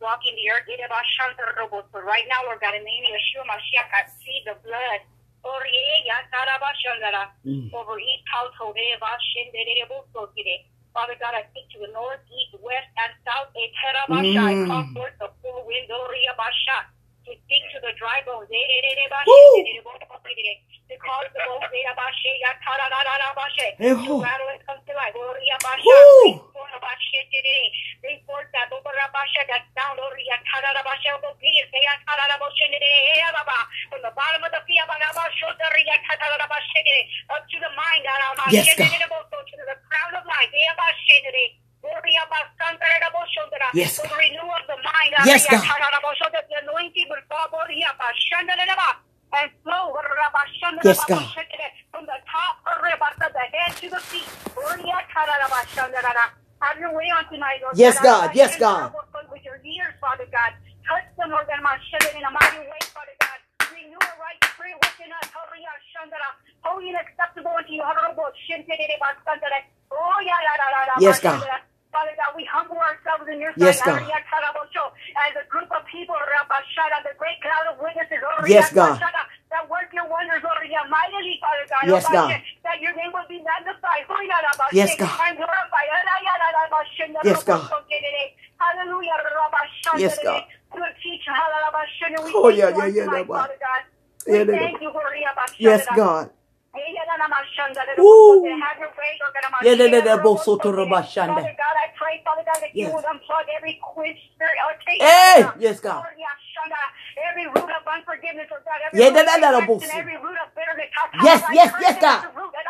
walking the earth. So right now, Lord God, in the name of Yeshua Mashiach, I see the blood. Mm. Over each household. Father God, I speak to the north, east, west, and south. I mm. call forth the full wind to speak to the dry bones. To cause the to rattle and come to life. That that sound of obedience. From the bottom of the feet up to the mind. Yes, God. To the crown of life. Yes, God. the renewal of the mind. Yes, God. So that the anointing will fall and flow. Yes, God. From the top of the head to the feet. Have your way on tonight, Lord Yes, God. Yes, God. With your ears, Father God. Touch them, Lord God, in a mighty way, Father God. Renew a right spirit within us. Holy and acceptable unto you. Oh, yeah, yeah, yeah, yeah, Yes, God. Father God, we humble ourselves in your Yes. God. As a group of people, the great cloud of witnesses, oh, Yes, God. that work your wonders here mightily, Father God. Yes, God. That your name will be magnified. Yes, God. And glorified. Yes, God. Hallelujah. Yes, God. Good teacher. Hallelujah. Oh, yeah, yeah, yeah, yeah, Father God. We thank you. Yes, God. Woo! Woo. Have your way, Lord God. Yeah, yeah, yeah, yeah, bosoto rabashanda. Father God, I pray, Father God, that you Yes. would unplug every quench spirit. or take Hey, yes, God. Yeah. Every root of unforgiveness, Lord God. Every Yeah, root of yeah, yeah, every root of bitterness. Yes, yes, yes, God. at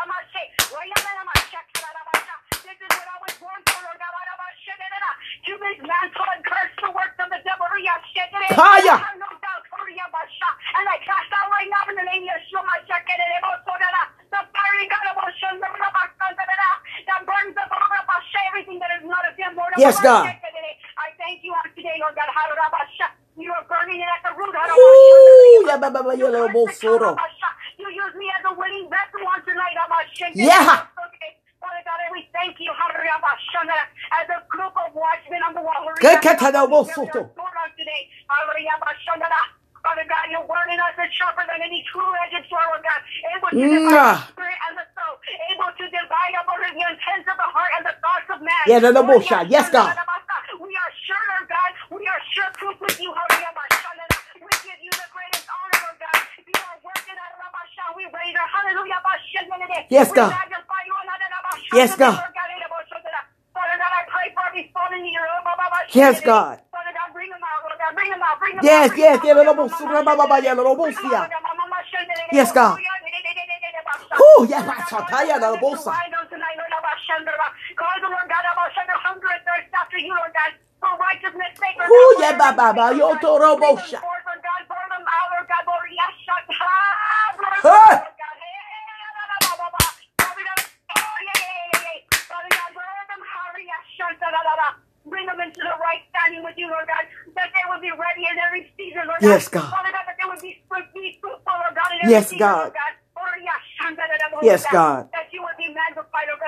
Yes, God. check it out. I thank you on today, Lord God. How Lord of our shot. You are burning it at the root. How Lord of our Ooh, shot. yeah, ba, ba, ba, yeah, little You curse the bosoro. God of our shot. You use me as a willing vessel on tonight, of our. Yeah. Okay. Father God, and we thank you, hallelujah, of our shot, as a group of watchmen on the wall. Good katana bosoto. Lord, on today. Hallelujah, of our shot. Father God, your word in us is sharper than any two-edged sword, God. Able to divide Mwah. the spirit and the soul. Able to divide up over the intents of the heart and the thoughts of man. Yeah, the Lord, bullshit. Yes, God. We are sure, Lord God. We are sure proof with you, hallelujah, of our shot. We give you the greatest honor, Lord God. You are working out of our shot. We raise our hallelujah, of our shot today. Yes, God. magnify you, and of our shot Yes, God. Father God, I pray for every fallen ear. oh, Baba, Baba, Yes, today. God. Father God, bring them da, da, da. Bring them into the right standing with you, Lord God, that they will be ready in every season, Lord Yes, God. God. Father God, that they will be fruitful, Lord God, in every Yes, season, God. Lord God. Oh, yes, God. That you be magnified, Lord.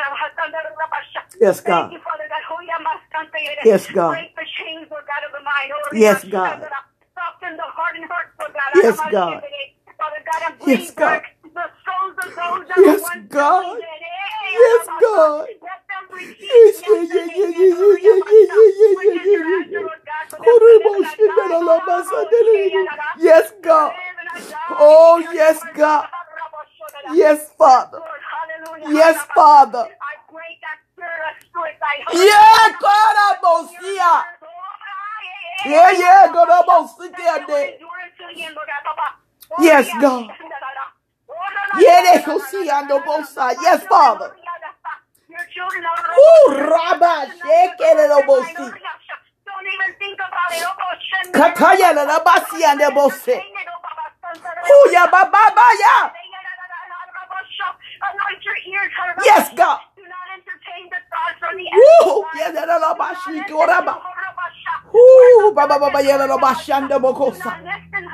Yes, Thank God. you, Father. Oh. Yes, God. Break the chains, Lord God, of the mind. Oh, Yes, God. da, da. Soften the heart and hearts, Lord God. Yes, God. shit, da, da. Father God, and Yes, God. the souls of those that Yes, God. believed in. Hey, Yes, God. Let them receive Yes, yes yeah, and yeah, yeah, amen, yeah, Lord, yeah, yeah, Adama, yeah, yeah, yeah, which yeah, is your yeah, answer, yeah. God, for them to Horrible live and shit, not la, die. la, la, sa, Oh, da, da, shit, da. Yes, God. and not die. Oh, yes, God. Yes, Father. Yes. Father. I break that spirit of suicide. Yeah, God, I'm gonna see ya. Yeah, yeah, God, I'm gonna see ya, Yes, God. Yeah, they shall see on the both sides. Yes, Father. Your children are Ooh, Rabba, shake it, little bossy. Don't even think about it. Oh, Kataya, la basi, and the bossy. Ooh, ya, ba, ba, ba, ya. Anoint your ears, Yes, God. Do not entertain the thoughts or the enemy. yeah, la, la, ba, Do shi, not ko, rabba. Listen to Harabasha. Ooh, bokosa. listen,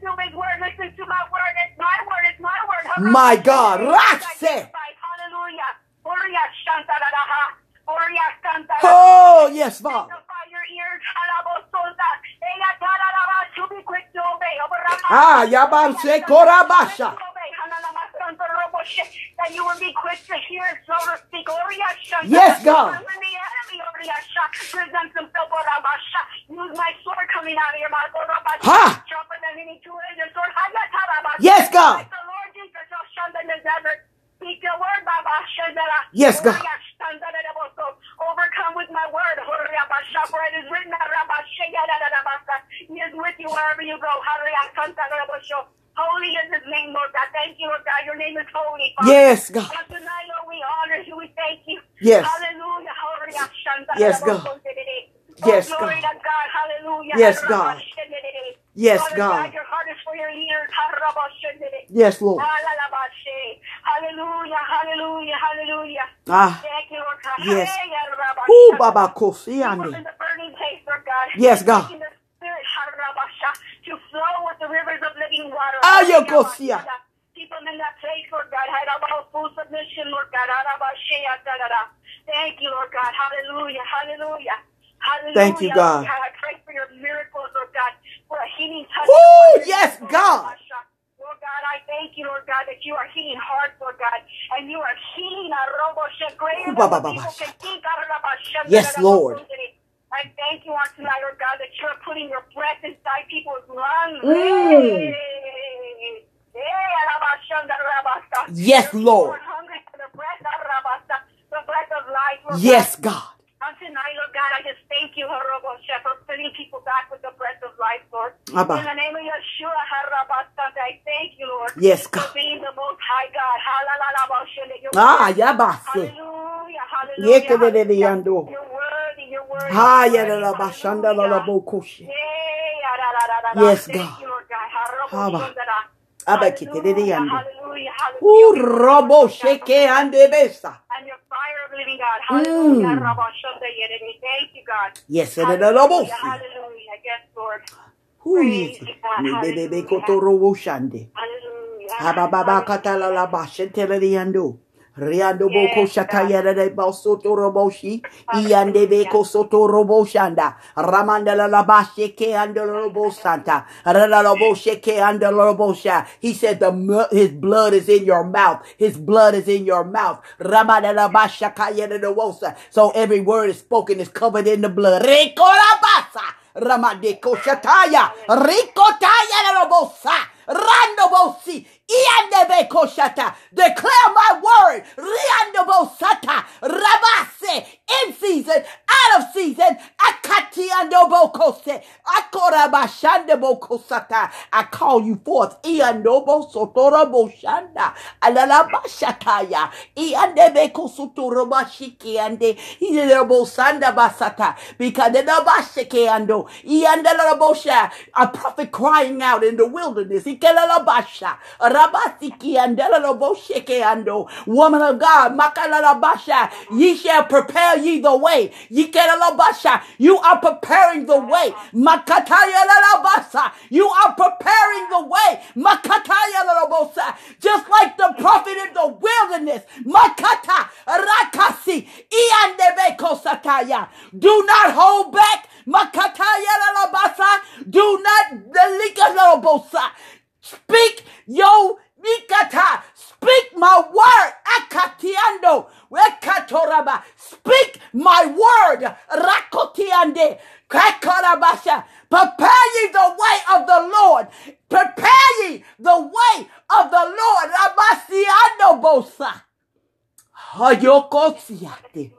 to his word. Listen to my word. It's my word. It's my word. My God. Rakse. Hallelujah. Oria Shanta Dadaha. Oria Santa Oh, yes, Father. Sanctify your ears. Alabosonda. Ella tararaba, To be quick to obey. Obarama. Ah, yabanse korabasha. That you will be quick to hear and slow to speak. Yes, God. When the enemy presents himself, use my sword coming out of your mouth. Ha! Sharper than any two-edged sword. Yes, God. Like the Lord Jesus shall shun in the desert. Speak your word, Baba. Yes, God. Overcome with my word. For it is written that He is with you wherever you go. Holy is his name, Lord God. Thank you, Lord God. Your name is holy. Father. Yes, God. And tonight, Lord, we honor you. We thank you. Yes. Hallelujah. Yes, God. Oh, Yes, glory God. to God. Hallelujah. Yes, God. Yes, Father God. Your heart is for your ears. Yes, Lord. Hallelujah. Hallelujah. Hallelujah. Ah, Thank you, Lord God. Yes. Who Baba People kosiande. in the burning place, Lord God. Yes, God. Taking the spirit, Harabasha, to flow with the rivers of living water. Ayakosia. People in that place, Lord God, had about full submission, Lord God. Thank you, Lord God. Hallelujah. Hallelujah. Hallelujah. Thank you, God. Lord I pray for your miracles, Lord God, for a healing touch. Woo, yes, God. Lord God, I thank you, Lord God, that you are healing hearts, Lord God, and you are healing a robo greater than Ooh, ba, ba, what ba, people ba, can think. Harabasha, Yes, da, da, da, Lord. I thank you on tonight, Lord God, that you're putting your breath inside people's lungs. Mm. Hey. Hey, Harabasha, da, da, da, da. Yes, Your Lord. people are hungry for the breath, Harabasha, the breath of life, Lord Yes, God. God. On tonight, Lord God, I just thank you, Harabasha, for filling people back with the breath of life, Lord. Abba. In the name of Yeshua, I thank you, Lord. Yes, For God. being the most high God. Hallelujah. that you're Ah, worthy. Hallelujah. Hallelujah. Hallelujah. You're worthy. You're worthy. Ha you're yada worthy. la bashanda la la Hallelujah. bokoshi. Yeah, da, da, da, da, da. Yes, God. you, Lord God. Haba. Hallelujah. Abba kitede yando. Hallelujah. Hallelujah. Ooh, robo sheke ande besa. And your fire of living God. Hallelujah. Mm. Thank you, God. Yes, yada la la Hallelujah. Hallelujah. Yes, Lord. Ooh, Praise yes. you, God. Me bebe be Hallelujah. robo shande. Hallelujah. Haba baba kata la la bashente le yando. Riando boko Yes, shata God. yada de basoto roboshi. Iande beko soto robo shanda. Ramanda la la bashe ke ande la robo santa. Rala robo sheke ande la robo sha. He said the his blood is in your mouth. His blood is in your mouth. Ramanda la basha ka yada de wosa. So every word is spoken is covered in the blood. Rekorabasa. Ramadeko Shataya, Rikotaya Rabosa, Randobosi, Iandebe Koshata, declare my word, Riandobosata, Rabase, in season, out of season, Akati Andobokose, Akorabashandebo Kosata, I call you forth, Iandobo Sotorabo Shanda, Alalabashataya, Iandebe Kosotorobashiki ande, Iandobo Sanda Basata, because the Nabashike ando, Iandalabosha, a prophet crying out in the wilderness, Ikelalabasha, Rabasiki andalabosheke ando, woman of God, Makalalabasha, ye shall prepare ye the way, Ye Yikelalabasha, you are preparing the way, Makataya lalabasa, you are preparing the way, Makataya lalabosa, just like the prophet in the wilderness, Makata, Rakasi, Iandebeko sataya, do not hold back, Makataya lalabasa, do not delika lalabosa, speak your Mikata, speak my word, Akatiando, Wekatoraba, speak my word, Rakotiande, Kakarabasha, prepare ye the way of the Lord, prepare ye the way of the Lord, Rabasiando Bosa, Hayokosiate,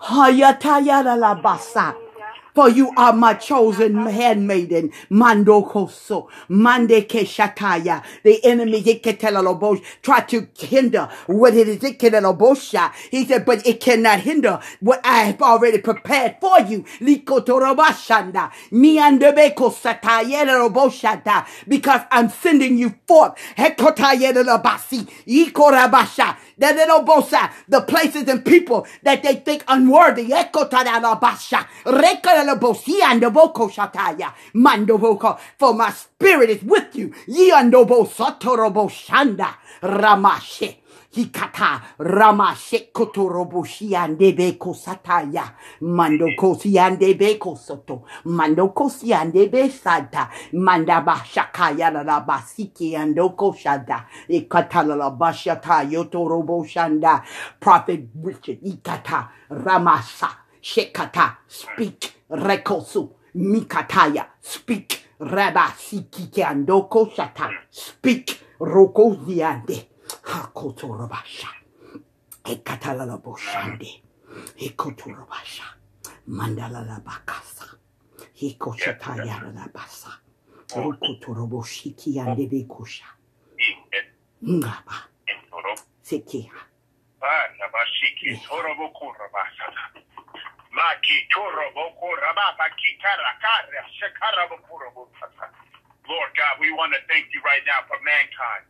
Hayatayara Labasa. For you are my chosen handmaiden. Mando koso. Mande ke shataya. The enemy yiketelalobosh try to hinder what it is iketelabosha. He said, but it cannot hinder what I have already prepared for you. Likotorobashanda. Miandebeko satayelaloboshata. Because I'm sending you forth. Hekotayelabasi. Ikorabasha. That little bosa, the places and people that they think unworthy. For my spirit is with you. Ramashe. Hikata Rama Shekoto Roboshiande Beko Sataya. Mando Kosiande Beko Soto. Mando Kosiande Besata Mandaba Shakaya Rabasiki Ando Koshada Ikatala Bashata Yoto Roboshanda Prophet Richard Ikata Ramasa Shekata. Speak Rekosu. Mikataya Speak Rabasiki Ando sata, Speak Rokoziande Hakotorobasha. Ekatala boshandi. Hikotorobasha. Mandala la bakasa. Hikoshataya la basa. Rukotoroboshiki and Debekosha. Ngaba. Sekiha. Nabashiki Torobokurabasa. Maki Kitara Kara Shekara Bokurabasa. Lord God, we want to thank you right now for mankind.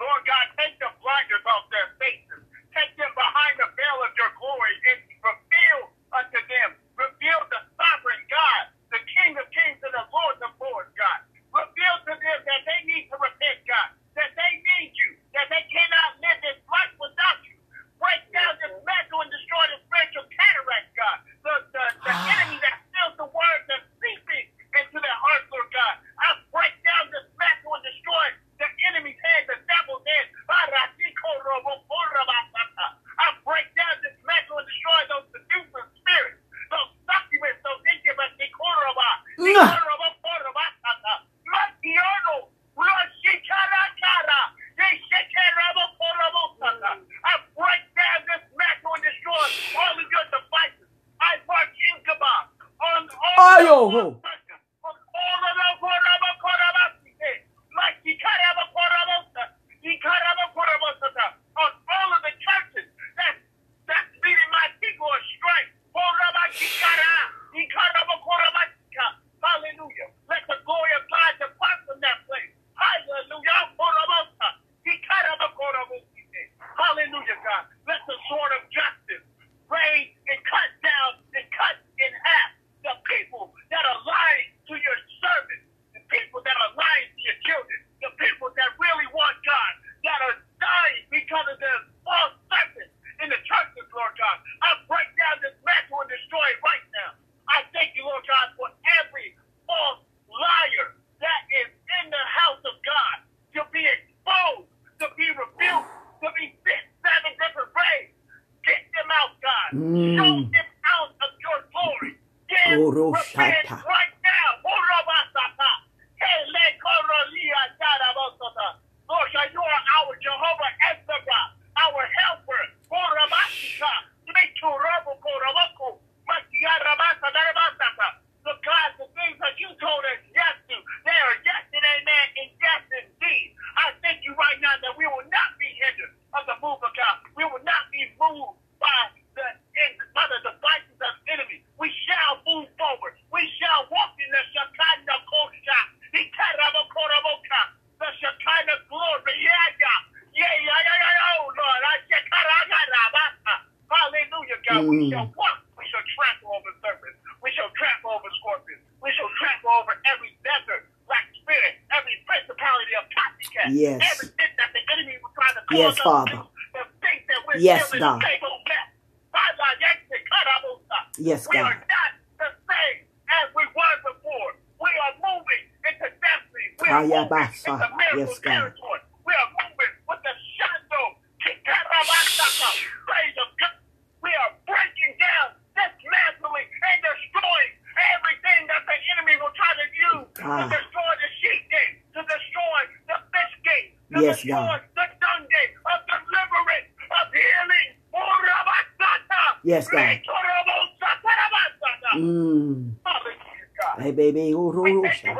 Lord God, take the blinders off their faces. Take them behind the veil of your glory and reveal unto them. Reveal the sovereign God, the King of kings and the Lord of lords, God. Reveal to them that they need to repent, God, that they need you, that they cannot live this life without you. Break down this mantle and destroy the spiritual cataract. Father. Yes, God. Yes, God. We are moving into destiny. We are moving into miracle yes, territory. We are moving with the shadow. We are breaking down, dismantling, and destroying everything that the enemy will try to use to destroy the sheep gate, to destroy the fish gate, to yes, destroy God. Yes, God. Mm. Hey, baby. Ooh, ooh, ooh.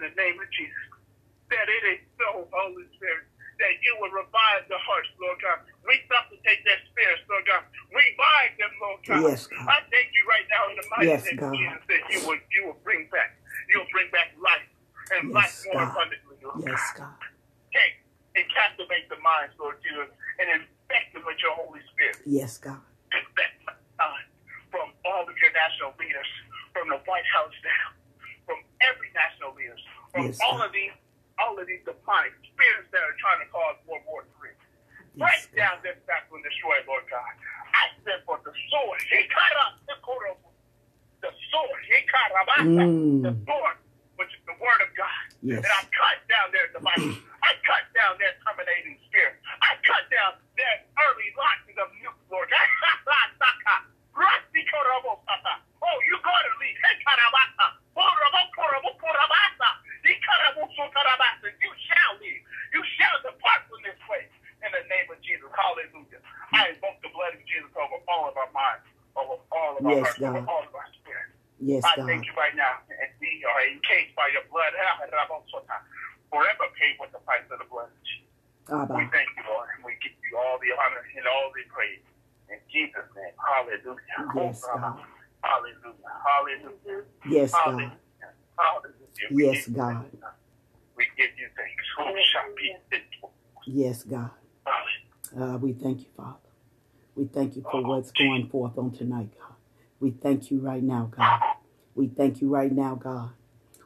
In the name of Jesus. That it is so, Holy Spirit, that you will revive the hearts, Lord God. Resuscitate their spirits, Lord God. Revive them, Lord God. Yes, God. I thank you right now in the mighty Yes, name of Jesus that you will you will bring back. You'll bring back life and Yes, life more God. abundantly, Lord Yes, God. God. Take and captivate the minds, Lord Jesus, and infect them with your Holy Spirit. Yes, God. Infect my mind from all of your national leaders, from the White House down, from every national leaders, from Yes, all God. of these all of these demonic spirits that are trying to cause World War III. Yes, Break God. down this battle and destroy, it, Lord God. I send for the sword. Hikara, Sikoro, The sword. Hikarabasa, Mm. The sword, which is the word of God. Yes. And I cut down their devices. I cut down their terminating spirit. I cut down their early launches of nukes, Lord. Saka, Rasikorobosata. Oh, you gotta leave. Hikarabasa. Orobokorobokorobokorobasa. Hikarabosokarabasa. You shall leave. You shall depart from this way. In the name of Jesus. Hallelujah. I invoke the blood of Jesus over all of our minds, over all of our Yes, hearts, over God. all of our spirits. Yes, I God. thank you right now, and we are encased by your blood. Forever paid with the price of the blood. We Abba. thank you, Lord, and we give you all the honor and all the praise. In Jesus' name, hallelujah. Yes, Oh, God. Hallelujah. Hallelujah. Yes, God. Hallelujah. Hallelujah. We Yes, give you God. We give you thanks. Oh, shall be it. Yes, God. Uh, we thank you, Father. We thank you for what's going forth on tonight, God. We thank you right now, God. We thank you right now, God.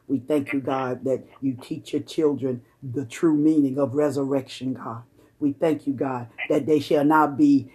We thank you, God, that you teach your children the true meaning of resurrection, God. We thank you, God, that they shall not be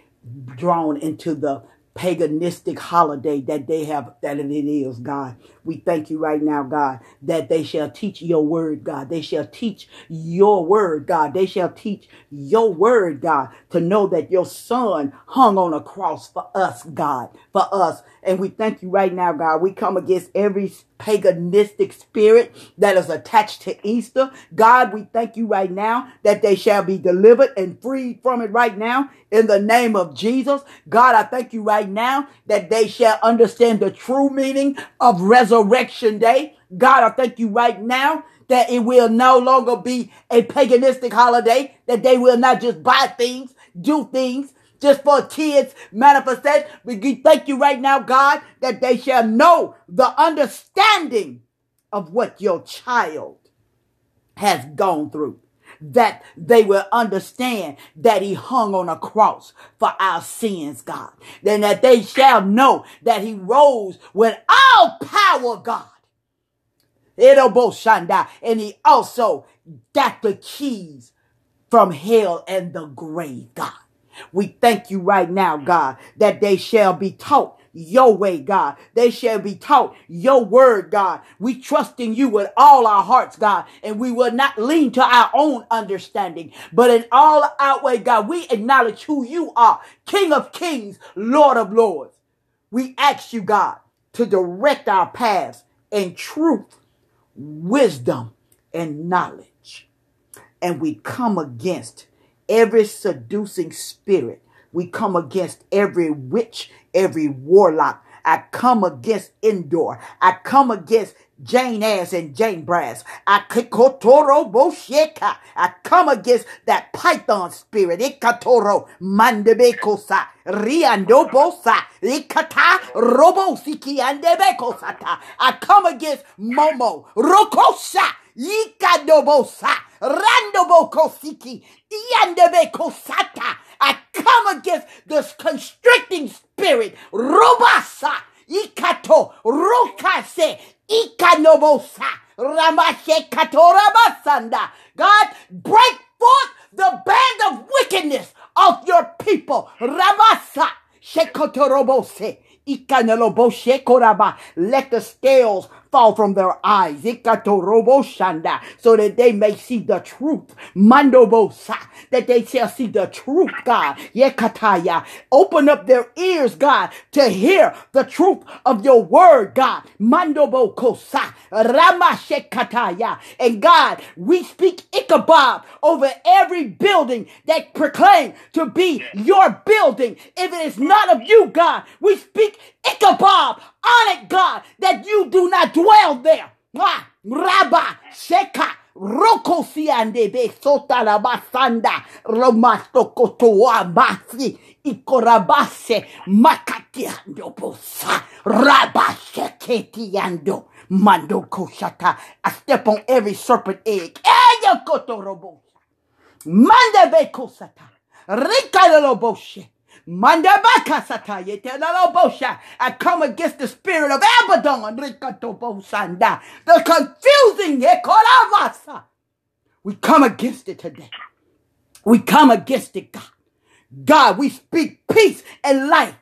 drawn into the paganistic holiday that they have, that it is, God. We thank you right now, God, that they shall teach your word, God. They shall teach your word, God. They shall teach your word, God, to know that your son hung on a cross for us, God, for us. And we thank you right now, God. We come against every paganistic spirit that is attached to Easter. God, we thank you right now that they shall be delivered and freed from it right now in the name of Jesus. God, I thank you right now that they shall understand the true meaning of resurrection day. God, I thank you right now that it will no longer be a paganistic holiday, that they will not just buy things, do things, just for kids manifestation. We thank you right now, God, that they shall know the understanding of what your child has gone through. That they will understand that he hung on a cross for our sins, God. Then that they shall know that he rose with all power, God. Edoboshanda. And he also got the keys from hell and the grave, God. We thank you right now, God, that they shall be taught your way, God. They shall be taught your word, God. We trust in you with all our hearts, God, and we will not lean to our own understanding, but in all our way, God, we acknowledge who you are, King of kings, Lord of lords. We ask you, God, to direct our paths in truth, wisdom, and knowledge and we come against every seducing spirit. We come against every witch, every warlock. I come against Endor. I come against Jannes and Jambres. I kikotoro bosheka. I come against that python spirit. Ikatoro mandebekosa. Riando bosa. Ikata robo siki andebekosata. I come against Momo. Rokosa. Ikadobosa. Randobokosiki. Iandebekosata. I come against this constricting spirit. Robasa. Ikato. Rokase. Ikanobosa. Ramashe katorabasanda. God, break forth the band of wickedness of your people. Ramasa. Shekotorobose. Ikanoloboshe koraba. Let the scales fall from their eyes. Ikatoroboshanda. So that they may see the truth. Mandobosa. That they shall see the truth, God. Yekataya. Open up their ears, God, to hear the truth of your word, God. Mandobokosa. Ramashekataya. And God, we speak Ichabod over every building that proclaim to be your building. If it is not of you, God, we speak Ichabod on it, God, that you do not dwell there. Raba Sheka Roko siande be sota la basanda romasto kotoa basi ikorabase makatiando bosa rabashe ketiando mando koshata. I step on every serpent egg. Eyo kotorobo manda be kosata. Rika lo boshe Manda baka sata yete lo bosha I come against the spirit of Abaddon rika to bosanda the confusing ekorabasa we come against it today. We come against it, God. God, we speak peace and life.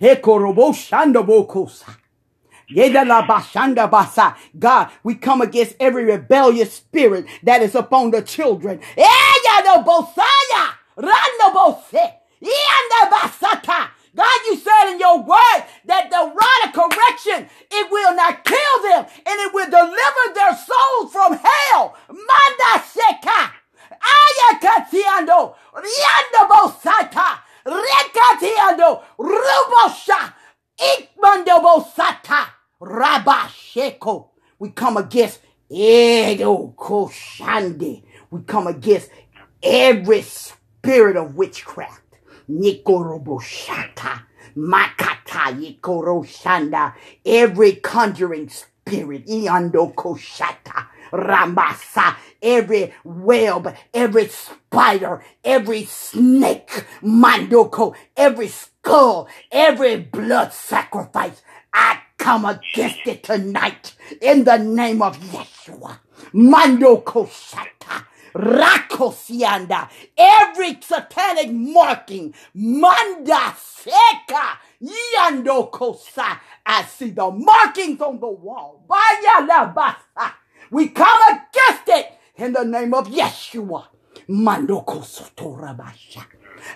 Hekoroboshandabokosa. God, we come against every rebellious spirit that is upon the children. God, you said in your word that the rod of correction, it will not kill them and it will deliver their souls from hell. Manda sheka. Ayakatiando. Riandobosata. Rekatiando. Rubosha. Ikmandobosata. Rabasheko. We come against Edo Koshande. We come against every spirit of witchcraft. Nikoroboshata. Makata Yikoroshanda. Every conjuring spirit. Iando Koshata. Ramasa, every web, every spider, every snake, mandoko, every skull, every blood sacrifice. I come against it tonight in the name of Yeshua. Mandoko Shata. Rakosianda, every satanic marking, manda seka, yando kosa. I see the markings on the wall. Baya la basa. We come against it in the name of Yeshua. Sotorabasha.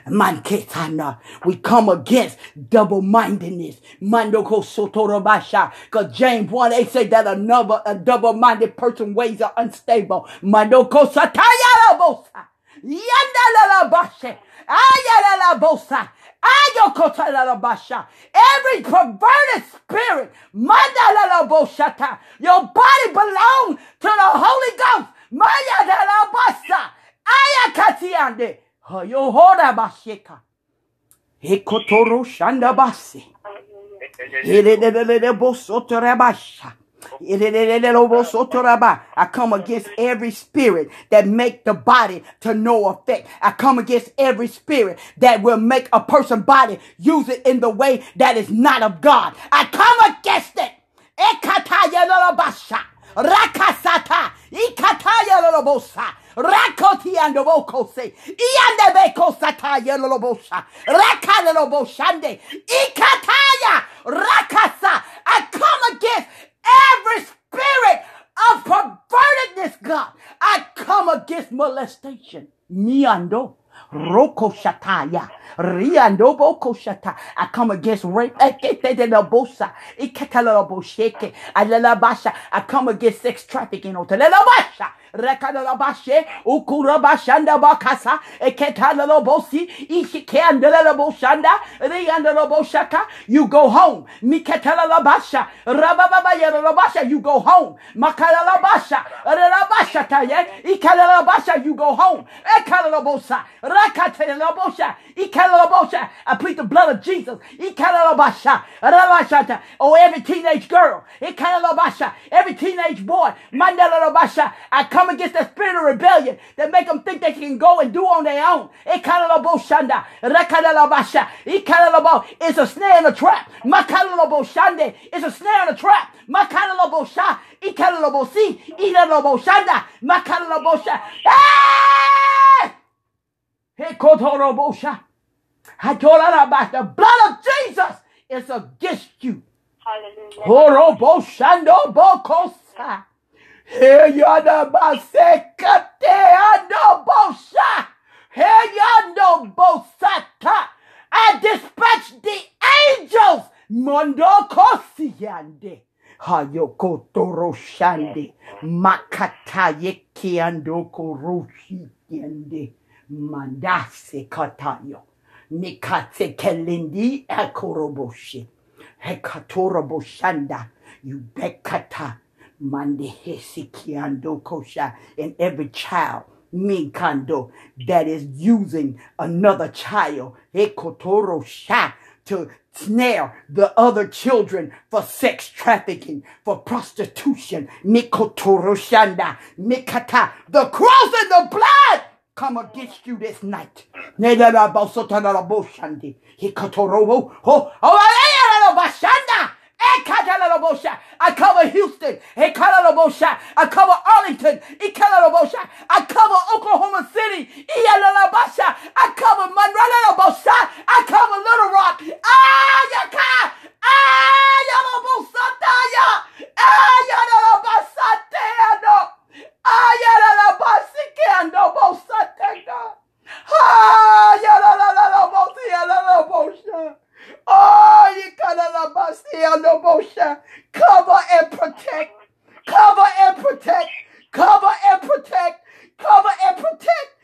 Manketana. We come against double-mindedness. Mandoko sotorabasha. Because James 1 8 say that another a double-minded person ways are unstable. Mandoko satayarabosa. Yandalalabashe. Ayalalabosa. Ayokotalalabasha. Every perverted spirit. Your body belongs to the Holy Ghost. Mayadalabasa. Ayakatiande. Ekotoro. I come against every spirit that make the body to no effect. I come against every spirit that will make a person body use it in the way that is not of God. I come against it. Rakasata. Ikatayelelebosa. Rakoti and Bokose. Iande beko sataya lolobosa. Raka loloboshande. Ikataya. Rakasa. I come against every spirit of pervertedness, God. I come against molestation. Miando. Roko shataya. Riando boko shata. I come against rape. Ekete de la bosa. Iketa la bosheke. Alela basha. I come against sex trafficking. Otelela basha. Rekadala bashe. Ukura bashanda bakasa. Eketa la bosi. Ishikeandela la boshanda. Rianda la. You go home. Miketa la basha. Rababa. You go home. Makala la basha. Taye. Ikala la. You go home. Ekala la bosa. Rakate la. Ikala la. I plead the blood of Jesus. Ikala la. Rabashata. Oh, every teenage girl. Ikala la. Every teenage boy. Mandela la. I come against the spirit of rebellion that make them think that they can go and do on their own. Ikala la boshanda. Rakala la basha. Ikala la bo. It's a snare and a trap. Makala la boshande. It's a snare and a trap. Makala la bosha. Ikala la bosi. Ila la boshanda. Makala la bosha. Hey! Hekotorobosha. I told her about the blood of Jesus is against you. Hallelujah. Bokosa. Heyada basekate ando bosha. Heyando bosata. I dispatch the angels. Mondo kosiyande. Hayokotoroshande. Makata yeki yekiando koroshi yende. Mandase katayo. Nikate kelindi akoroboshi. Hekatoroboshanda. You bekata. Mande hesikiando kosha. And every child, minkando, that is using another child, ekotoro sha, to snare the other children for sex trafficking, for prostitution, mikotoro shanda, mikata, the cross and the blood come against you this night. Ho- oh, ayayarabashanda, ekatarabosha. I cover Houston. I cover Arlington. I cover Oklahoma City. I cover Monroe. I cover Little Rock. Ayaka. Ayalabosataya. Ayalabasataya. Ayalabasikiando bosatega. Ayalabosataya. Oh, you got bosha. Cover and protect. Cover and protect. Cover and protect. Cover and protect.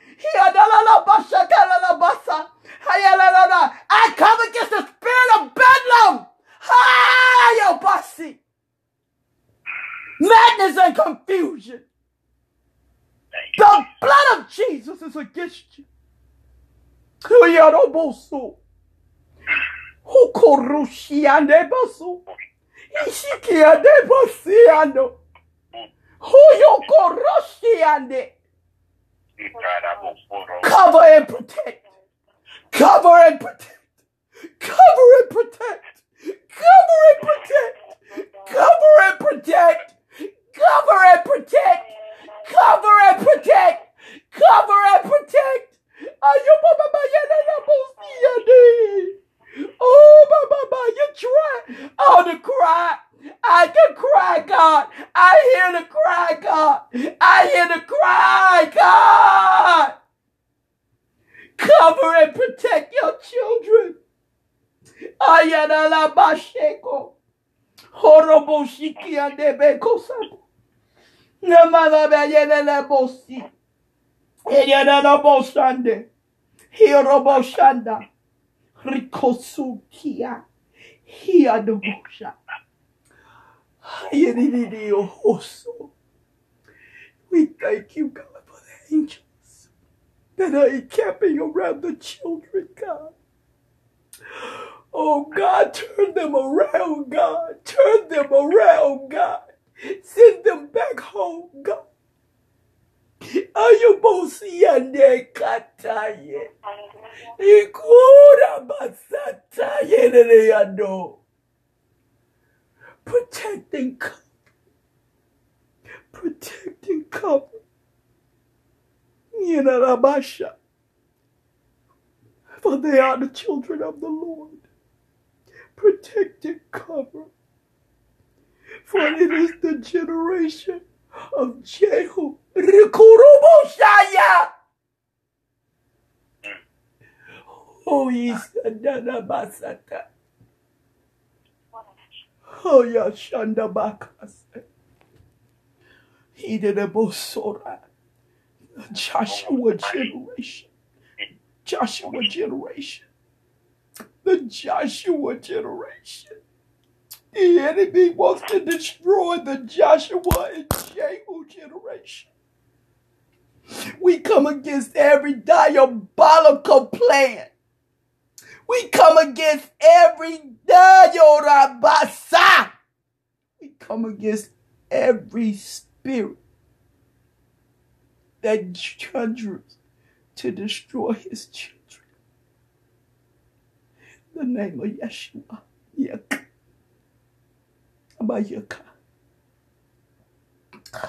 I come against the spirit of bedlam. Hayabasi. Madness and confusion. The blood of Jesus is against you. Huyarabosu. Hukorushiande basu. Ishikiande basiando. Huyokoroshiande. Cover and protect. Cover and protect. Cover and protect. Cover and protect. Cover and protect. Cover and protect. Cover and protect. Cover and protect. Ayo baba ba yana na bosiande. Oh baba ba you try. Oh the cry. I can cry, God. I hear the cry, God. I hear the cry, God. Cover and protect your children. Ayana la basheko. Horobo shiki andebe kosabu. Namana bayana la bosi. Eyana la bosande. Hirobo shanda. Rikosu kia. Hia do bosha. Hoso. We thank you, God, for the angels that are encamping around the children, God. Oh, God, turn them around, God. Turn them around, God. Send them back home, God. Ayobosiande kataye. Ikura basataye nereyando. Protect and cover. Protect and cover. Yenarabasha. For they are the children of the Lord. Protect and cover. For it is the generation of Jehu. Rikurubushaya. Oh, Yisadana Basata. Oh, Yashanda Bakas. He did a Bosora. Joshua generation. Joshua generation. The Joshua generation. The enemy wants to destroy the Joshua and Jehu generation. We come against every diabolical plan. We come against every Dayorabasa. We come against every spirit that conjures to destroy his children. In the name of Yeshua. Yak. Abayaka.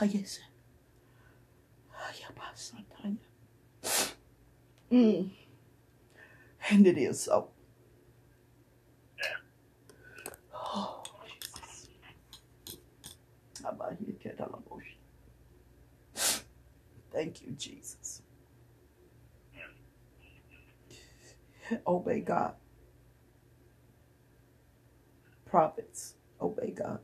Ayese. Ayabasataya. Mm. And it is so. Oh, Jesus. Abayiketalabosha. Thank you, Jesus. Obey God. Prophets, obey God.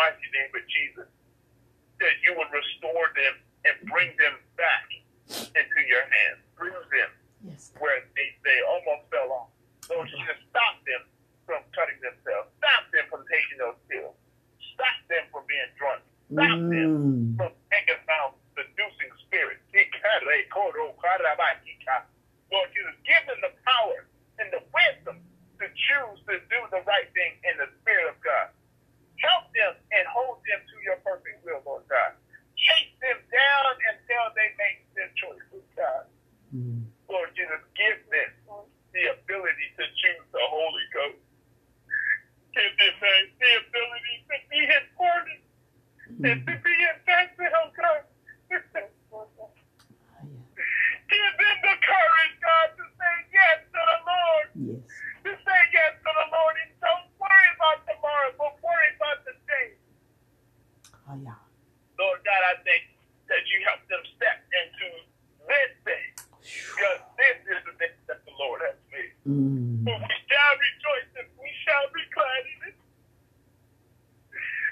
Mighty name of Jesus that you would restore them and bring them back into your hands. Bring them Yes, where they, they almost fell off. Lord Jesus, stop them from cutting themselves. Stop them from taking those pills. Stop them from being drunk. Stop them Mm. from hanging around seducing spirits. Lord Jesus, give them the power and the wisdom to choose to do the right thing in the Spirit of God. Help them and hold them to your perfect will, Lord God. Chase them down until they make their choices, God. Mm. Lord Jesus, give them the ability to choose the Holy Ghost. Give them the, the ability to be important and to be effective, oh God. Give them the courage, God, to say yes to the Lord. Yes. To say yes to the Lord don't worry about tomorrow, but worry about the day. Ah, yeah. Lord God, I thank you that you help them step into this day. Because this is the day that the Lord has made. Mm. We shall rejoice and we shall be glad in it.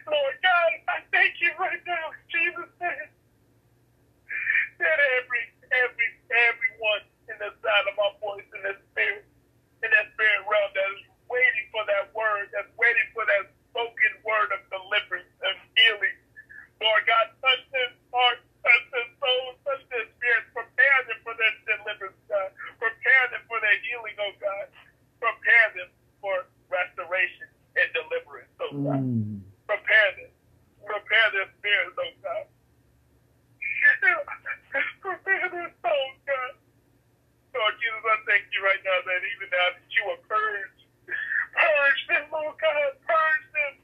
Lord God, I thank you right now Jesus' name. That every, every, everyone in the sound of my voice in the spirit, in that spirit realm that is waiting for that word, that's waiting for that spoken word of deliverance and healing. Lord God, touch their hearts, touch their souls, touch their spirits, prepare them for their deliverance, God. Prepare them for their healing, oh God. Prepare them for restoration and deliverance, oh God. Mm. Prepare them. Prepare their spirits, oh God. Prepare their souls, God. Lord Jesus, I thank you right now that even now that you will purge, purge them, oh God, purge them,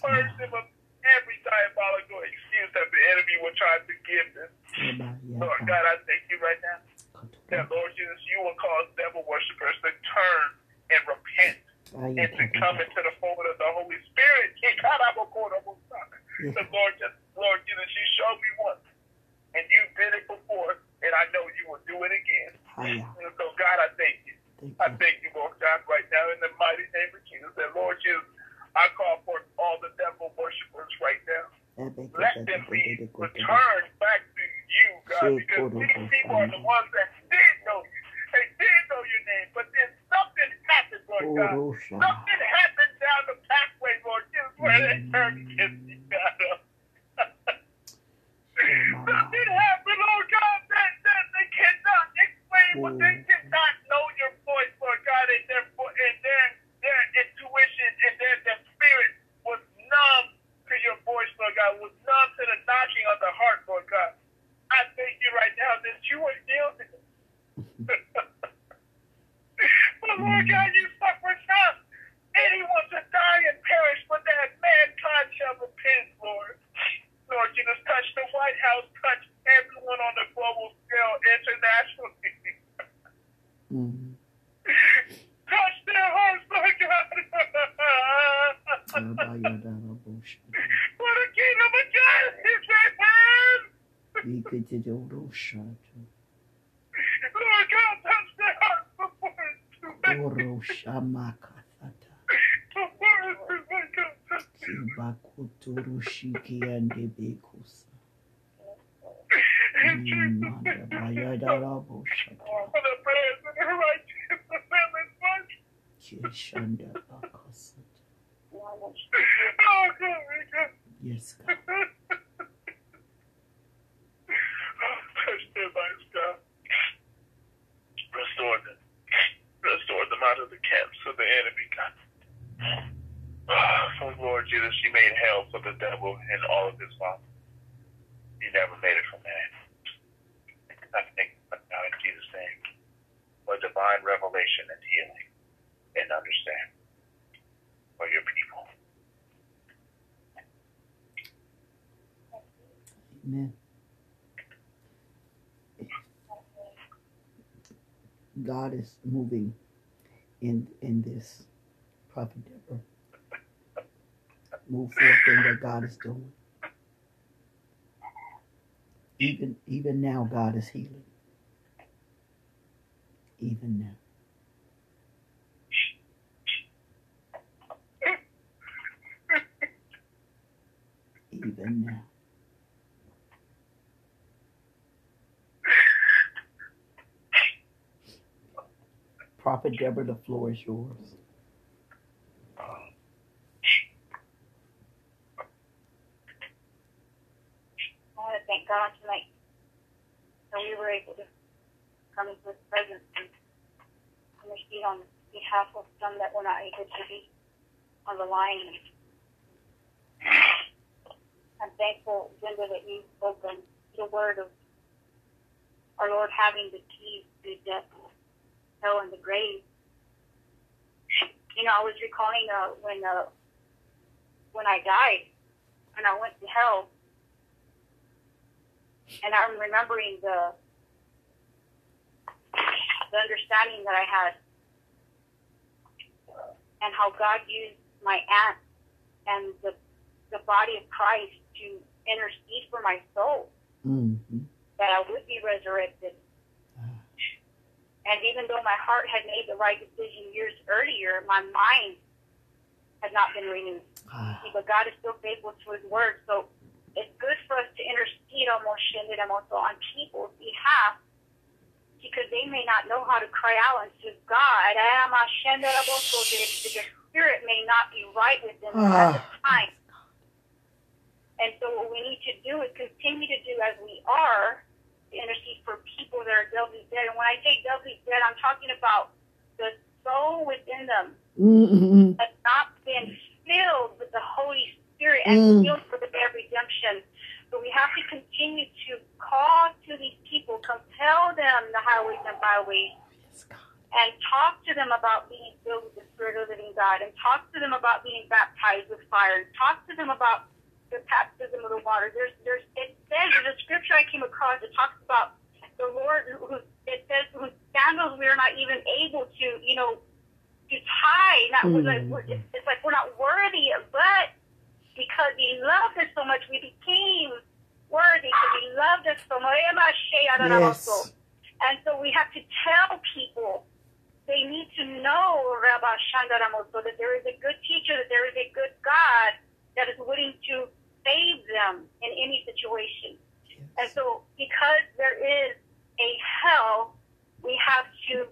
purge them of every diabolical excuse that the enemy will try to give them. Ah, bah, yeah, Lord God. God, I thank you right now God. that, Lord Jesus, you will cause devil worshippers to turn and repent Ah, and to God, come God. into the fold of the Holy Spirit. Yes. The Lord just, Lord Jesus, you showed me once, and you did it before, and I know you will do it again. Ah, yeah. And so, God, I thank you. Thank I you. thank you, Lord God, right now in the mighty name of Jesus. And Lord Jesus, I call for all the devil worshipers right now. Eh, be- Let be- them be- be be- be- be- be- returned back to you, God, Say, because Kodo, these Kodo, people are the Kodo. ones that did know you. They did know your name, but then something happened, Lord God. Oro sha. Something happened down the pathway, Lord Jesus, where they turned against you, God. Something happened, Lord God, that, that they cannot explain, but they did not know your voice, Lord God, and their, vo- and their, their intuition and their, their spirit was numb to your voice, Lord God, was numb to the knocking of the heart, Lord God. I thank you right now that you are yielding. but Lord God, you suffer not anyone to die and perish, but that mankind shall repent, Lord. Lord, you just touch the White House, touch everyone on the global scale internationally. Mm. touch their hearts, Lord God. Ah, bah, yeah, da, da, bo, sha. For the kingdom of God is at hand. Ike te te oro sha. Lord God, touch their hearts before it's too late. Oro sha makasata. Before it's too late, God, touch them. Kibakuturu shiki ande bekusa. In Jesus' Imanda name. baya da da bo sha. For the prayers of the righteous availeth much. Kishanda bakasata. Oh, glory, God. Yes, God. Touch God. Restore them. Restore them out of the camps of the enemy, God. Oh, Lord Jesus, you made hell for the devil and all of his followers. You never made it for man. I thank you now in Jesus' name for divine revelation and healing and understanding for your people. Amen. God is moving in in this. Prophet Deborah. Move forth in what God is doing. Even even now God is healing. Even now. Even now. Prophet Deborah, the floor is yours. I want to thank God tonight that we were able to come into His presence and intercede on behalf of some that were not able to be on the line. I'm thankful, Linda, that you spoke on the word of our Lord having the keys to death, hell, and the grave. You know, I was recalling uh, when uh, when I died and I went to hell and I'm remembering the the understanding that I had and how God used my aunt and the the body of Christ to intercede for my soul Mm-hmm. that I would be resurrected. And even though my heart had made the right decision years earlier, my mind had not been renewed. Ah, but God is still faithful to His word. So it's good for us to intercede on people's behalf because they may not know how to cry out unto God. So the the spirit may not be right with them at the time. And so what we need to do is continue to do as we are to intercede for people that are doubly dead. And when I say doubly dead, I'm talking about the soul within them mm-hmm. has not been filled with the Holy Spirit Mm. and filled with their redemption. So we have to continue to call to these people, compel them the highways and byways, and talk to them about being filled with the Spirit of the living God, and talk to them about being baptized with fire, and talk to them about the baptism of the water. There's, there's, it says there's a scripture I came across that talks about the Lord who it says whose sandals we are not even able to, you know, to tie. Not Mm. like it's like we're not worthy, but because He loved us so much, we became worthy. Because He loved us so much. Yes. And so we have to tell people they need to know Rabbi Shandaramoso that there is a good teacher, that there is a good God that is willing to save them in any situation. And so, because there is a hell, we have to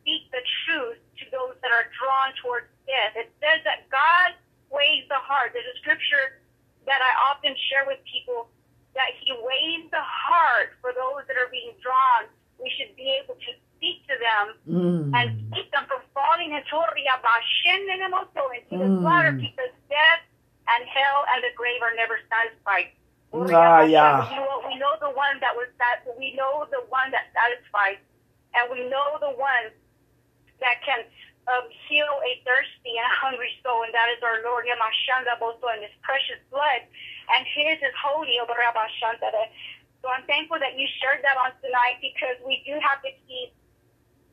speak the truth to those that are drawn towards death. It says that God weighs the heart. There's a scripture that I often share with people that He weighs the heart for those that are being drawn. We should be able to speak to them Mm. and keep them from falling into into the Mm. slaughter because death and hell and the grave are never satisfied. Ah, yeah. We know, we know the one that was that we know the one that satisfies, and we know the one that can um, heal a thirsty and a hungry soul, and that is our Lord Yamashanda Boso and His precious blood, and His is holy. So I'm thankful that you shared that on tonight because we do have to keep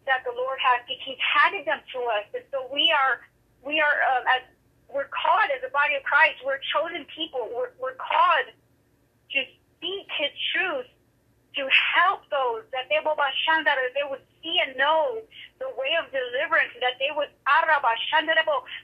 that the Lord has because He's handed them to us, and so we are we are um, as we're called as a body of Christ. We're chosen people. We're, we're called to speak His truth to help those that they would see and know the way of deliverance, that they would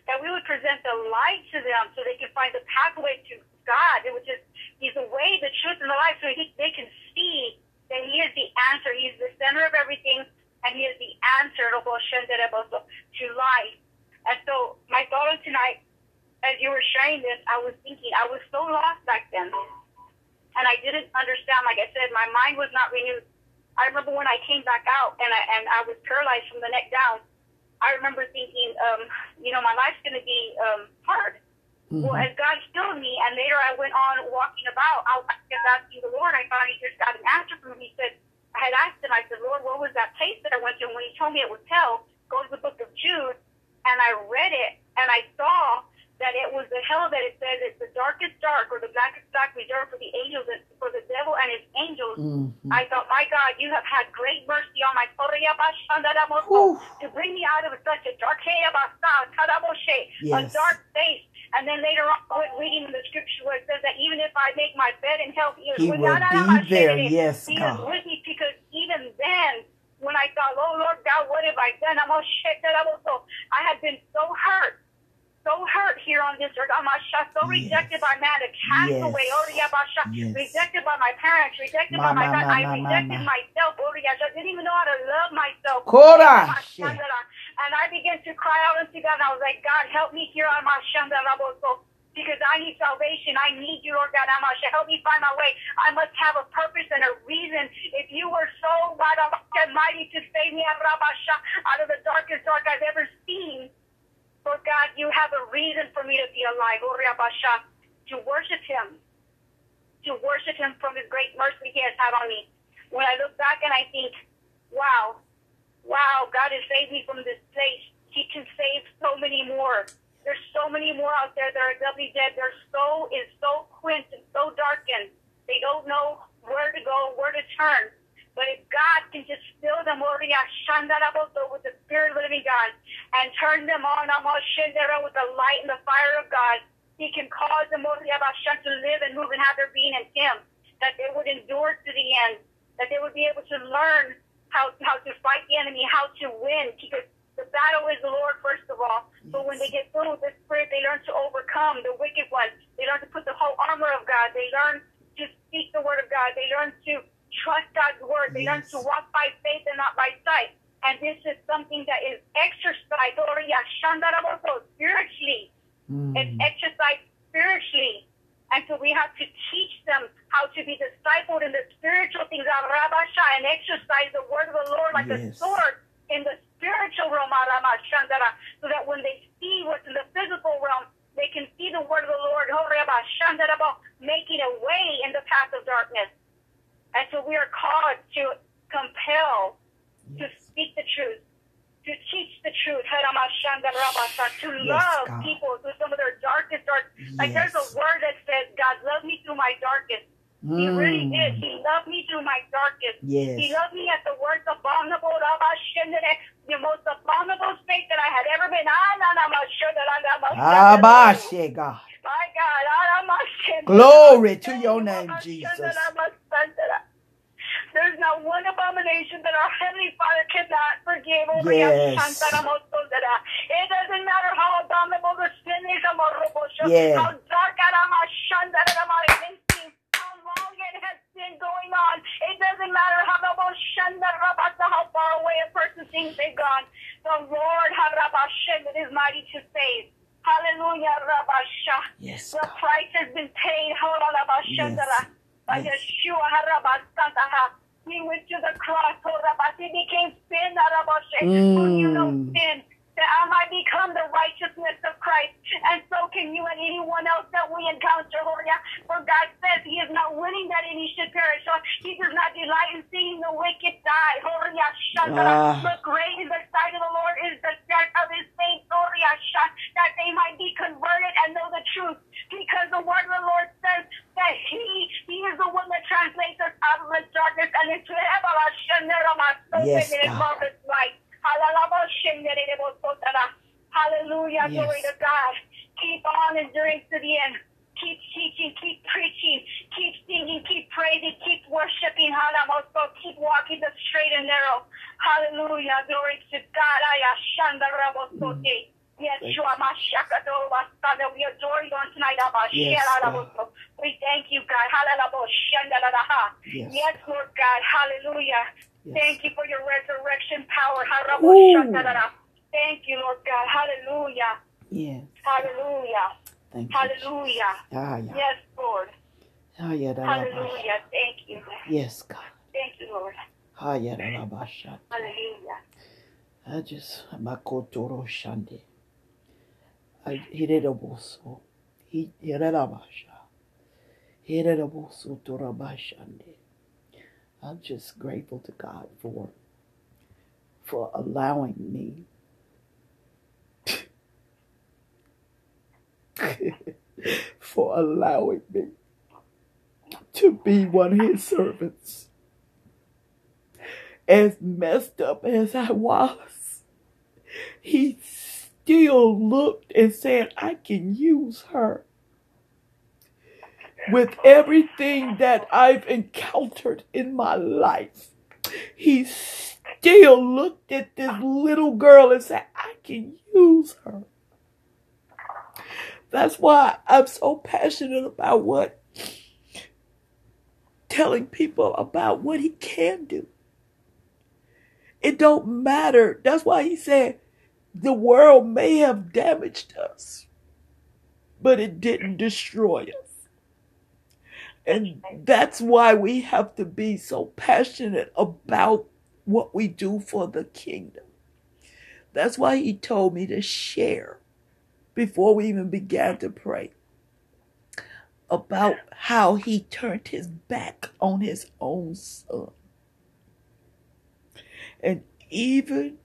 that we would present the light to them so they can find the pathway to God, It which is He's the way, the truth, and the life, so he, they can see that He is the answer. He's the center of everything, and He is the answer to life. And so, my thought tonight, as you were sharing this, I was thinking I was so lost back then and I didn't understand. Like I said, my mind was not renewed. I remember when I came back out and I and I was paralyzed from the neck down. I remember thinking, um, you know, my life's going to be um, hard. Well, Mhm. as God healed me, and later I went on walking about, I was just asking the Lord. I finally just got an answer from him. He said, I had asked him, I said, Lord, what was that place that I went to? And when he told me it was hell, go to the book of Jude, and I read it, and I saw that it was the hell that it says it's the darkest dark or the blackest black reserved for the angels and for the devil and his angels. Mhm. I thought, my God, you have had great mercy on my Whew. to bring me out of such a dark a dark place. And then later on, I went reading the scripture where it says that even if I make my bed in hell, he He will be there. Yes, He is with me because even then, when I thought, oh Lord God, what have I done? I'm all shit that I was so I had been so hurt. So hurt here on this earth. I'm so rejected by man, a castaway. Yes. Oh, yeah, Basha. Yes. Rejected by my parents, rejected by my God. I rejected myself. Oh, yeah, I didn't even know how to love myself. Kora. Oh, Shit. And I began to cry out unto God. And I was like, God, help me here on my Shandaraboso. Because I need salvation. I need you, Lord God. Amasha. Help me find my way. I must have a purpose and a reason. If you were so mighty to save me out of the darkest dark I've ever seen, Lord God, you have a reason for me to be alive. Oh, to worship Him. To worship Him from His great mercy He has had on me. When I look back and I think, wow, wow, God has saved me from this place. He can save so many more. There's so many more out there that are doubly dead. Their soul is so quenched and so darkened. They don't know where to go, where to turn. But if God can just fill them oh, Shandaraboto, with the Spirit of the living God and turn them on with the light and the fire of God, He can cause them Oria Bashan to live and move and have their being in Him. That they would endure to the end. That they would be able to learn how, how to fight the enemy, how to win. Because the battle is the Lord, first of all. But when they get filled with the Spirit, they learn to overcome the wicked one. They learn to put the whole armor of God. They learn to speak the word of God. They learn to trust God's word. They learn to walk by faith and not by sight. And this is something that is exercised or spiritually. It's Mm. exercised spiritually. And so we have to teach them how to be discipled in the spiritual things, Arabasha, and exercise the word of the Lord like a Yes. sword in the spiritual realm, Aramashandara, so that when they see what's in the physical realm, they can see the word of the Lord, Horabashandara, making a way in the path of darkness. And so we are called to compel, to Yes. speak the truth, to teach the truth, Haramashandarabasa, to Yes, love God. people through some of their darkest dark. Like there's Yes. a word that says, God loved me through my darkest. He really Mm. did. He loved me through my darkest. Yes. He loved me at the worst abominable, Rabashendere, the most abominable state that I had ever been. Ah, na, na, ma, shudda, na, ma, shudda. Abashe, God. My God. na, ma, shudda. Glory to your name, Jesus. shudda, na, ma, shudda. There's not one abomination that our Heavenly Father cannot forgive. Yes. yeah, shanta, na, ma, shudda. It doesn't matter how abominable the sin is, ma, robo, shudda. Yeah. how dark ah, na, ma, shudda, na, ma, it seems, how long it has been going on. It doesn't matter how about Shanda Rabasa, how far away a person thinks they've gone. The Lord Harabashem is mighty to save. Hallelujah, Rabasha. Yes, The God. price has been paid. Harabashandara. Yes. By Yes. Yeshua Harabasantaha. He went to the cross. Harabas. He became sin. Harabashe. For you know Mm. sin. That I might become the righteousness of Christ. And so can you and anyone else that we encounter, Lord. Yeah? For God says He is not willing that any should perish. So He does not delight in seeing the wicked die. Lord, yeah, Shandara. Ah. But great in the sight of the Lord is the death of His saints, Lord, yeah, Shan- that they might be converted and know the truth. Because the word of the Lord says that He He is the one that translates us out of the darkness and into Yes, the God. marvelous light. Hallelujah. Yes. Glory to God. Keep on enduring to the end. Keep teaching, keep preaching, keep singing, keep praising, keep worshiping. Hallelujah. Keep walking the straight and narrow. Hallelujah. Glory to God. Aya shanda rabosote. Yes, Thank you are my shakado wasada. We adore you on tonight. Abba. Yes, God. We thank you, God. Hallelujah. Shanda la la ha. Yes. Yes, Lord God. Hallelujah. Yes. Thank you for your resurrection power. Ooh. Thank you, Lord God. Hallelujah. Yes. Hallelujah. Thank you. Hallelujah. Ah, yeah. Yes, Lord. Ah, yeah, da, la, ba, sha. Hallelujah. Thank you. Yes, God. Thank you, Lord. Ah, yeah, da, la, ba, sha. Hallelujah. I just makotoro shande. I hireraboso. He hirerabasha. Hireraboso torabashande. I'm just grateful to God for for allowing me. For allowing me to be one of his servants. As messed up as I was, he still looked and said, I can use her. With everything that I've encountered in my life, he still looked at this little girl and said, I can use her. That's why I'm so passionate about what telling people about what he can do. It don't matter. That's why he said the world may have damaged us, but it didn't destroy us. And that's why we have to be so passionate about what we do for the kingdom. That's why he told me to share before we even began to pray about how he turned his back on his own son. And even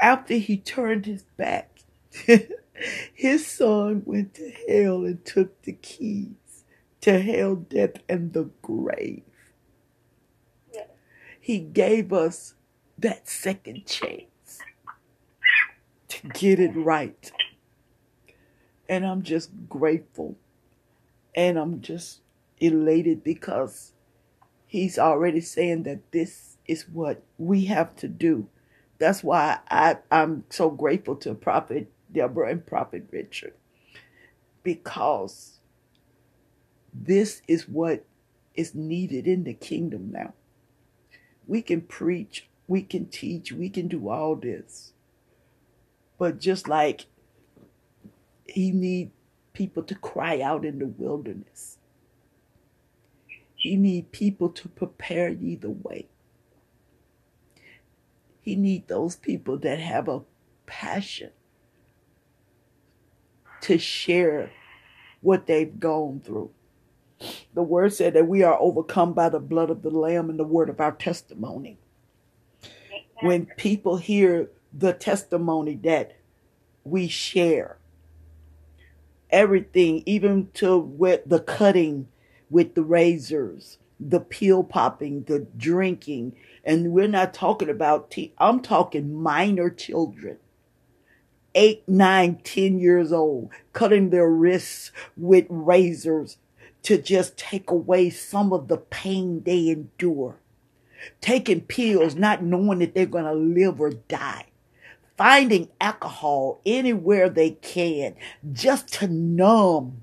after he turned his back, his son went to hell and took the keys to hell, death, and the grave. Yes. He gave us that second chance to get it right. And I'm just grateful. And I'm just elated because he's already saying that this is what we have to do. That's why I, I'm so grateful to Prophet Deborah and Prophet Richard. Because this is what is needed in the kingdom now. We can preach, we can teach, we can do all this. But just like he need people to cry out in the wilderness. He need people to prepare ye the way. He need those people that have a passion to share what they've gone through. The word said that we are overcome by the blood of the Lamb and the word of our testimony. When people hear the testimony that we share, everything, even to with the cutting with the razors, the pill popping, the drinking, and we're not talking about tea. I'm talking minor children eight, nine, ten years old, cutting their wrists with razors to just take away some of the pain they endure. Taking pills, not knowing that they're going to live or die. Finding alcohol anywhere they can just to numb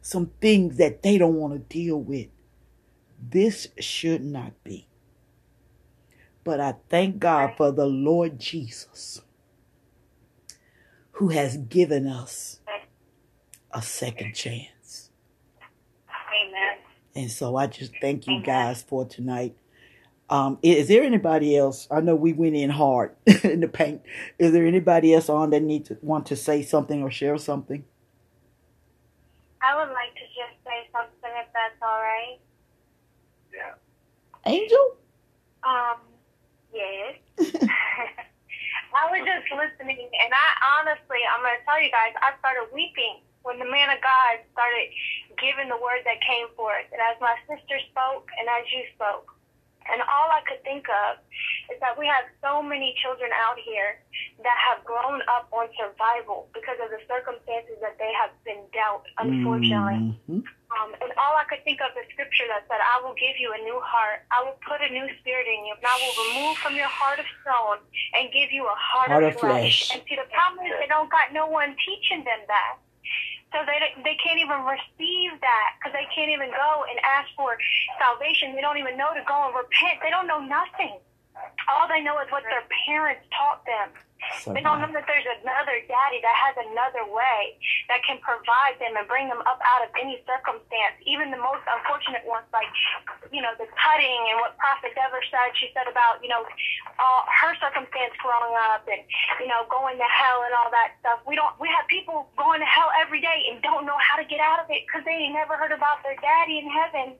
some things that they don't want to deal with. This should not be. But I thank God for the Lord Jesus who has given us a second chance. Amen. And so I just thank you guys for tonight. Um, is there anybody else? I know we went in hard in the paint. Is there anybody else on that need to want to say something or share something? I would like to just say something if that's all right. Angel? Um, yes. I was just listening, and I honestly, I'm going to tell you guys, I started weeping when the man of God started giving the word that came forth. And as my sister spoke, and as you spoke, and all I could think of is that we have so many children out here that have grown up on survival because of the circumstances that they have been dealt, unfortunately. Mhm. Um, and all I could think of is scripture that said, I will give you a new heart. I will put a new spirit in you. And I will remove from your heart of stone and give you a heart, Heart of, of flesh. flesh. And see, the problem is they don't got no one teaching them that. So they they can't even receive that because they can't even go and ask for salvation. They don't even know to go and repent. They don't know nothing. All they know is what their parents taught them. They don't know that there's another daddy that has another way that can provide them and bring them up out of any circumstance, even the most unfortunate ones, like, you know, the cutting and what Prophet Deborah said. She said about, you know, uh, her circumstance growing up and, you know, going to hell and all that stuff. We don't, we have people going to hell every day and don't know how to get out of it because they ain't never heard about their daddy in heaven.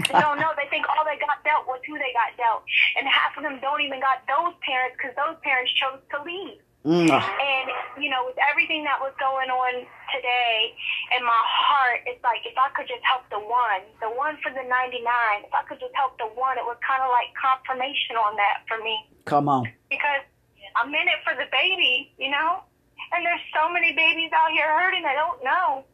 They don't know. They think all they got dealt was who they got dealt. And half of them don't even got those parents because those parents chose to leave. Mm. And, you know, with everything that was going on today in my heart, it's like if I could just help the one, the one for the 99, if I could just help the one, it was kind of like confirmation on that for me Come on. because I'm in it for the baby, you know? And there's so many babies out here hurting that don't know.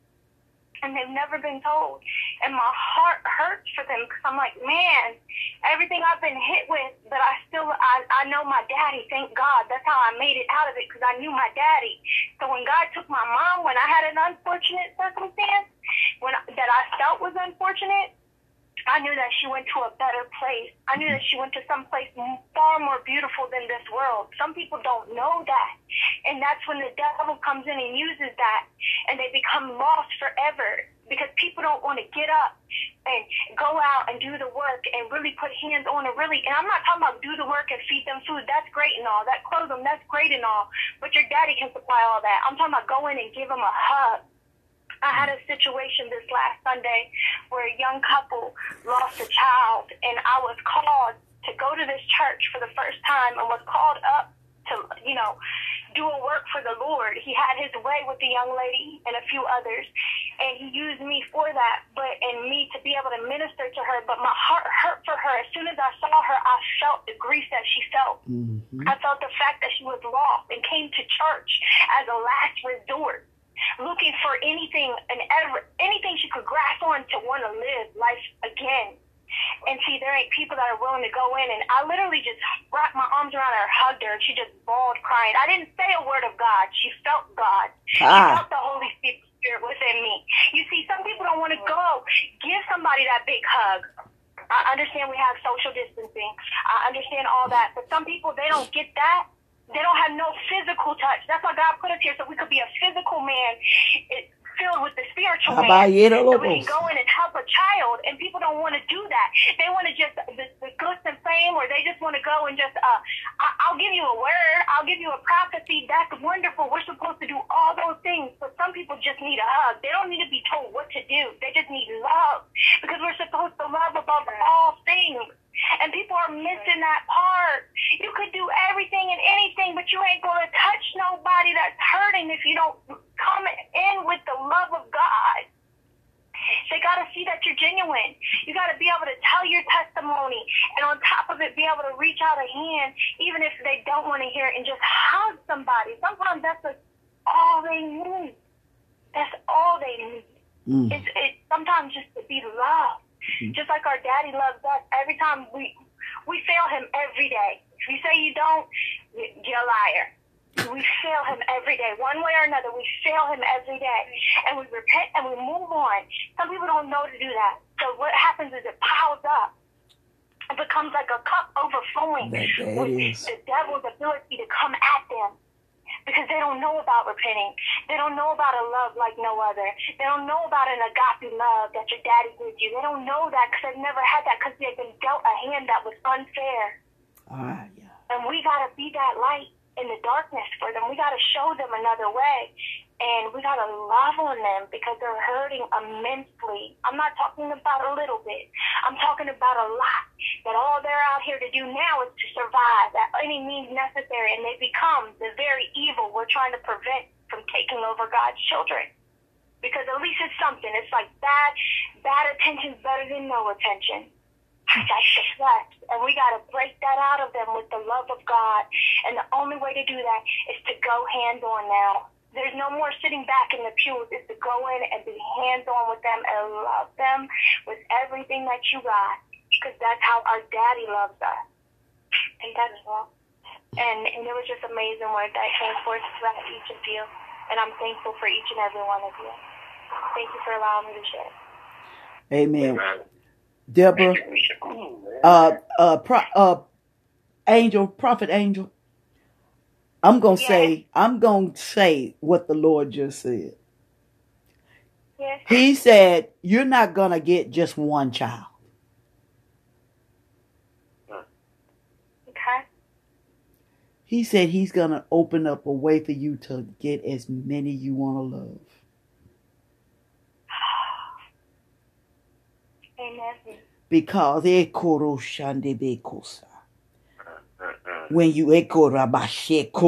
And they've never been told. And my heart hurts for them because I'm like, man, everything I've been hit with, but I still, I, I know my daddy, thank God. That's how I made it out of it because I knew my daddy. So when God took my mom, when I had an unfortunate circumstance, when that I felt was unfortunate, I knew that she went to a better place. I knew that she went to some place far more beautiful than this world. Some people don't know that. And that's when the devil comes in and uses that and they become lost forever because people don't want to get up and go out and do the work and really put hands on and really and I'm not talking about do the work and feed them food. That's great and all. That clothe them, that's great and all. But your daddy can supply all that. I'm talking about go in and give them a hug. I had a situation this last Sunday where a young couple lost a child, and I was called to go to this church for the first time and was called up to, you know, do a work for the Lord. He had his way with the young lady and a few others, and he used me for that, but and me to be able to minister to her. But my heart hurt for her. As soon as I saw her, I felt the grief that she felt. hmm I felt the fact that she was lost and came to church as a last resort, looking for anything and ever anything she could grasp on to want to live life again. And see, there ain't people that are willing to go in. And I literally just wrapped my arms around her, hugged her, and she just bawled, crying. I didn't say a word of God. She felt God. She Ah. felt the Holy Spirit within me. You see, some people don't want to go. Give somebody that big hug. I understand we have social distancing. I understand all that. But some people, they don't get that. They don't have no physical touch. That's why God put us here so we could be a physical man filled with the spiritual man. So we can go in and help a child, and people don't want to do that. They want to just the, the glitz and fame, or they just want to go and just, uh, I, I'll give you a word, I'll give you a prophecy. That's wonderful. We're supposed to do all those things, but some people just need a hug. They don't need to be told what to do. They just need love because we're supposed to love above all things. And people are missing that part. You could do everything and anything, but you ain't going to touch nobody that's hurting if you don't come in with the love of God. They got to see that you're genuine. You got to be able to tell your testimony, and on top of it, be able to reach out a hand, even if they don't want to hear it, and just hug somebody. Sometimes that's a, all they need. That's all they need. Mm. It's it sometimes just to be loved, Mm-hmm. just like our daddy loves us. Every time we we fail him every day. If you say you don't, you're a liar. We fail him every day, one way or another. We fail him every day, and we repent and we move on. Some people don't know to do that. So what happens is it piles up. It becomes like a cup overflowing with the devil's ability to come at them because they don't know about repenting. They don't know about a love like no other. They don't know about an agape love that your daddy gives you. They don't know that because they've never had that because they've been dealt a hand that was unfair. Ah, yeah. And we got to be that light in the darkness for them. We got to show them another way. And we got to love on them because they're hurting immensely. I'm not talking about a little bit. I'm talking about a lot. That all they're out here to do now is to survive at any means necessary. And they become the very evil we're trying to prevent from taking over God's children. Because at least it's something. It's like bad, bad attention's better than no attention. That's the flesh. And we got to break that out of them with the love of God. And the only way to do that is to go hands on now. There's no more sitting back in the pews. It's to go in and be hands on with them and love them with everything that you got. Because that's how our daddy loves us. And that's all. And, and it was just amazing word that came forth throughout each of you. And I'm thankful for each and every one of you. Thank you for allowing me to share. Amen. Amen. Deborah, uh, uh, pro, uh, angel, prophet angel. I'm gonna Yes. say, I'm gonna say what the Lord just said. Yes. He said, You're not gonna get just one child. Hmm. Okay. He said he's gonna open up a way for you to get as many you wanna love. Amen. Because shandebekosa. Mm-mm. Hmm, hmm. when you